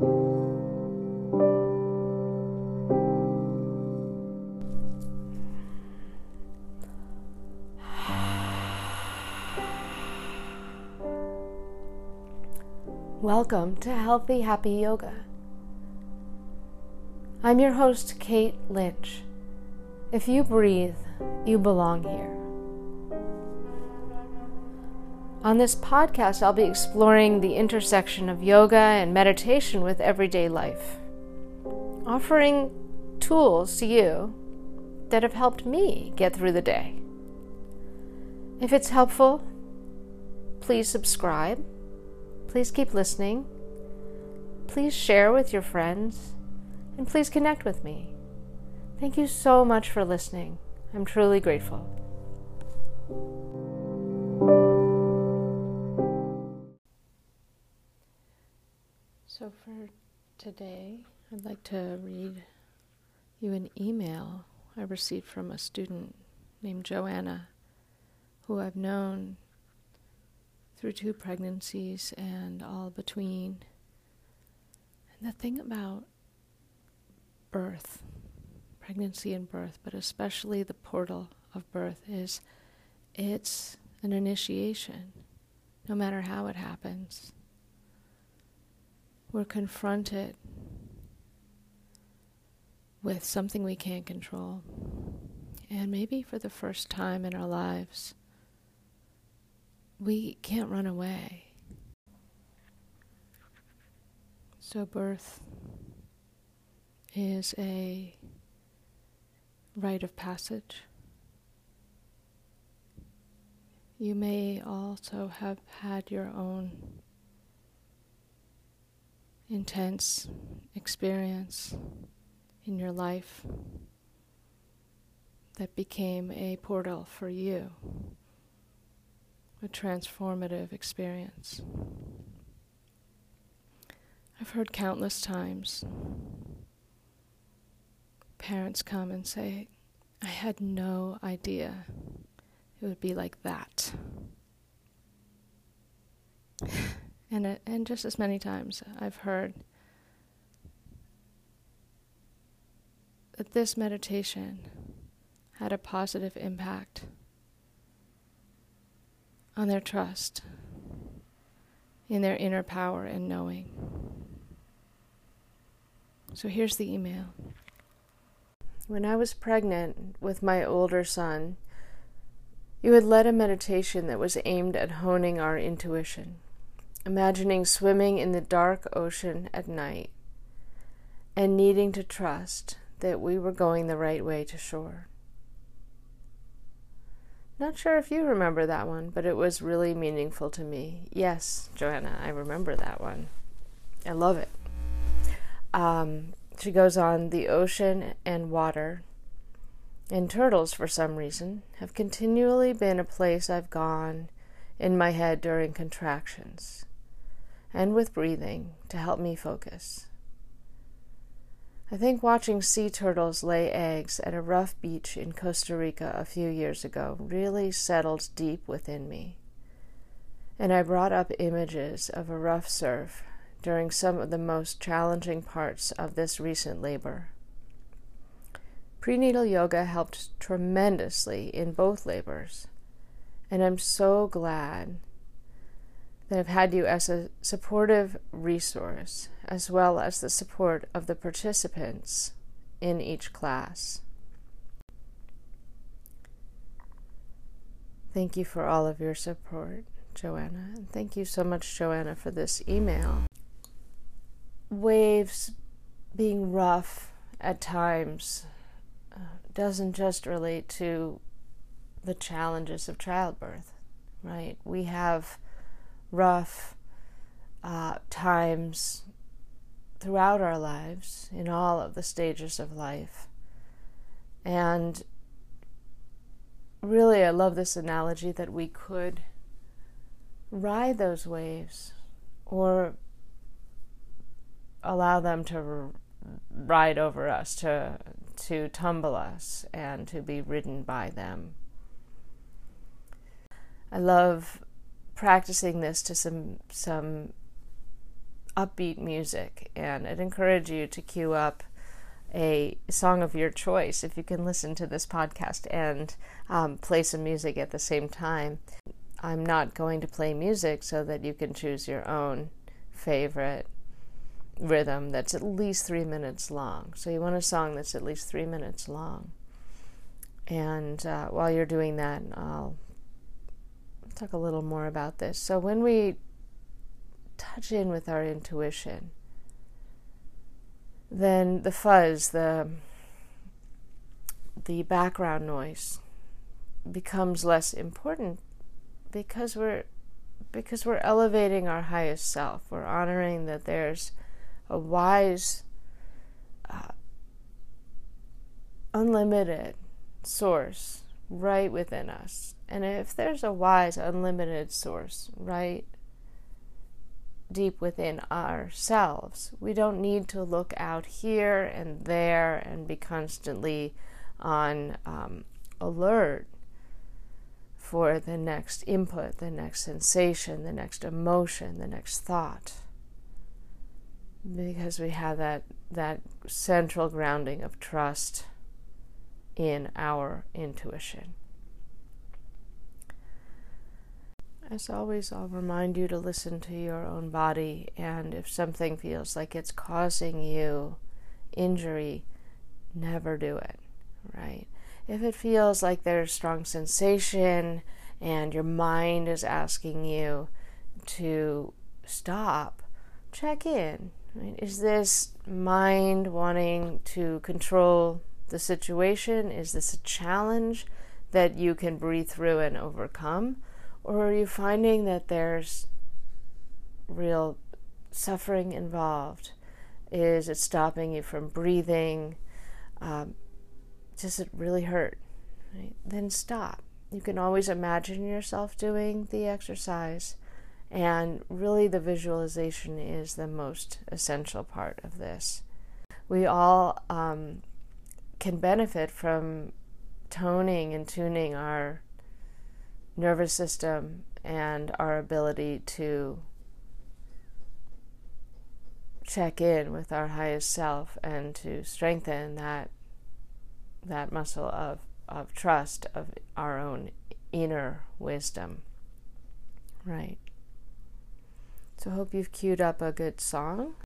Welcome to Healthy Happy Yoga. I'm your host, Kate Lynch. If you breathe, you belong here. On this podcast, I'll be exploring the intersection of yoga and meditation with everyday life, offering tools to you that have helped me get through the day. If it's helpful, please subscribe Please keep listening. Please share with your friends. And please connect with me. Thank you so much for listening. I'm truly grateful. So, for today, I'd like to read you an email I received from a student named Joanna, who I've known through two pregnancies and all between. And the thing about birth, pregnancy and birth, but especially the portal of birth, is it's an initiation, no matter how it happens. We're confronted with something we can't control. And maybe for the first time in our lives, we can't run away. So, birth is a rite of passage. You may also have had your own intense experience in your life that became a portal for you a transformative experience. I've heard countless times parents come and say, I had no idea it would be like that. And, uh, and just as many times I've heard that this meditation had a positive impact on their trust in their inner power and knowing. So here's the email. When I was pregnant with my older son, you had led a meditation that was aimed at honing our intuition, imagining swimming in the dark ocean at night, and needing to trust that we were going the right way to shore. Not sure if you remember that one, but it was really meaningful to me. Yes, Joanna, I remember that one. I love it. Um, she goes on the ocean and water and turtles, for some reason, have continually been a place I've gone in my head during contractions and with breathing to help me focus. I think watching sea turtles lay eggs at a rough beach in Costa Rica a few years ago really settled deep within me. And I brought up images of a rough surf during some of the most challenging parts of this recent labor. Prenatal yoga helped tremendously in both labors, and I'm so glad that I've had you as a supportive resource as well as the support of the participants in each class. Thank you for all of your support, Joanna. And thank you so much, Joanna, for this email. Waves being rough at times uh, doesn't just relate to the challenges of childbirth, right? We have rough uh, times throughout our lives, in all of the stages of life. And really, I love this analogy that we could ride those waves or allow them to ride over us, to, to tumble us, and to be ridden by them. I love practicing this to some some upbeat music. And I'd encourage you to cue up a song of your choice if you can listen to this podcast and um, play some music at the same time. I'm not going to play music so that you can choose your own favorite rhythm that's at least three minutes long. So you want a song that's at least three minutes long. And uh, while you're doing that, I'll talk a little more about this. So when we touch in with our intuition, then the fuzz, the the background noise becomes less important because we're because we're elevating our highest self. We're honoring that there's a wise, uh, unlimited source right within us. And if there's a wise, unlimited source right deep within ourselves, we don't need to look out here and there and be constantly on um, alert for the next input, the next sensation, the next emotion, the next thought. Because we have that, that central grounding of trust in our intuition. As always, I'll remind you to listen to your own body, and if something feels like it's causing you injury, never do it, right? if it feels like there's strong sensation and your mind is asking you to stop, check in. Is this mind wanting to control the situation? Is this a challenge that you can breathe through and overcome? Or are you finding that there's real suffering involved? Is it stopping you from breathing? Um, does it really hurt? Right? Then stop. You can always imagine yourself doing the exercise, and really the visualization is the most essential part of this. We all um, can benefit from toning and tuning our nervous system and our ability to check in with our highest self and to strengthen that that muscle of, of trust of our own inner wisdom. Right. So, hope you've queued up a good song